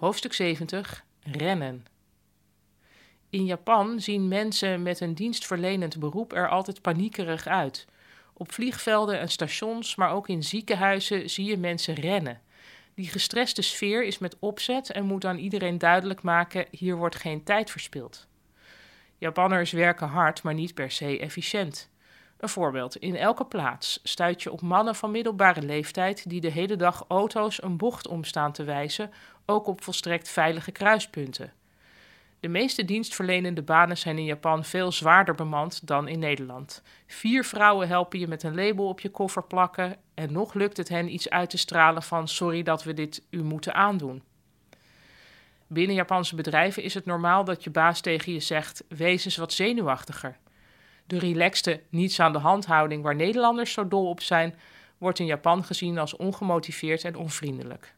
Hoofdstuk 70 Rennen. In Japan zien mensen met een dienstverlenend beroep er altijd paniekerig uit. Op vliegvelden en stations, maar ook in ziekenhuizen zie je mensen rennen. Die gestreste sfeer is met opzet en moet aan iedereen duidelijk maken: hier wordt geen tijd verspild. Japanners werken hard, maar niet per se efficiënt. Een voorbeeld: in elke plaats stuit je op mannen van middelbare leeftijd die de hele dag auto's een bocht omstaan te wijzen, ook op volstrekt veilige kruispunten. De meeste dienstverlenende banen zijn in Japan veel zwaarder bemand dan in Nederland. Vier vrouwen helpen je met een label op je koffer plakken en nog lukt het hen iets uit te stralen van sorry dat we dit u moeten aandoen. Binnen Japanse bedrijven is het normaal dat je baas tegen je zegt: wees eens wat zenuwachtiger. De relaxte, niets aan de hand houding waar Nederlanders zo dol op zijn, wordt in Japan gezien als ongemotiveerd en onvriendelijk.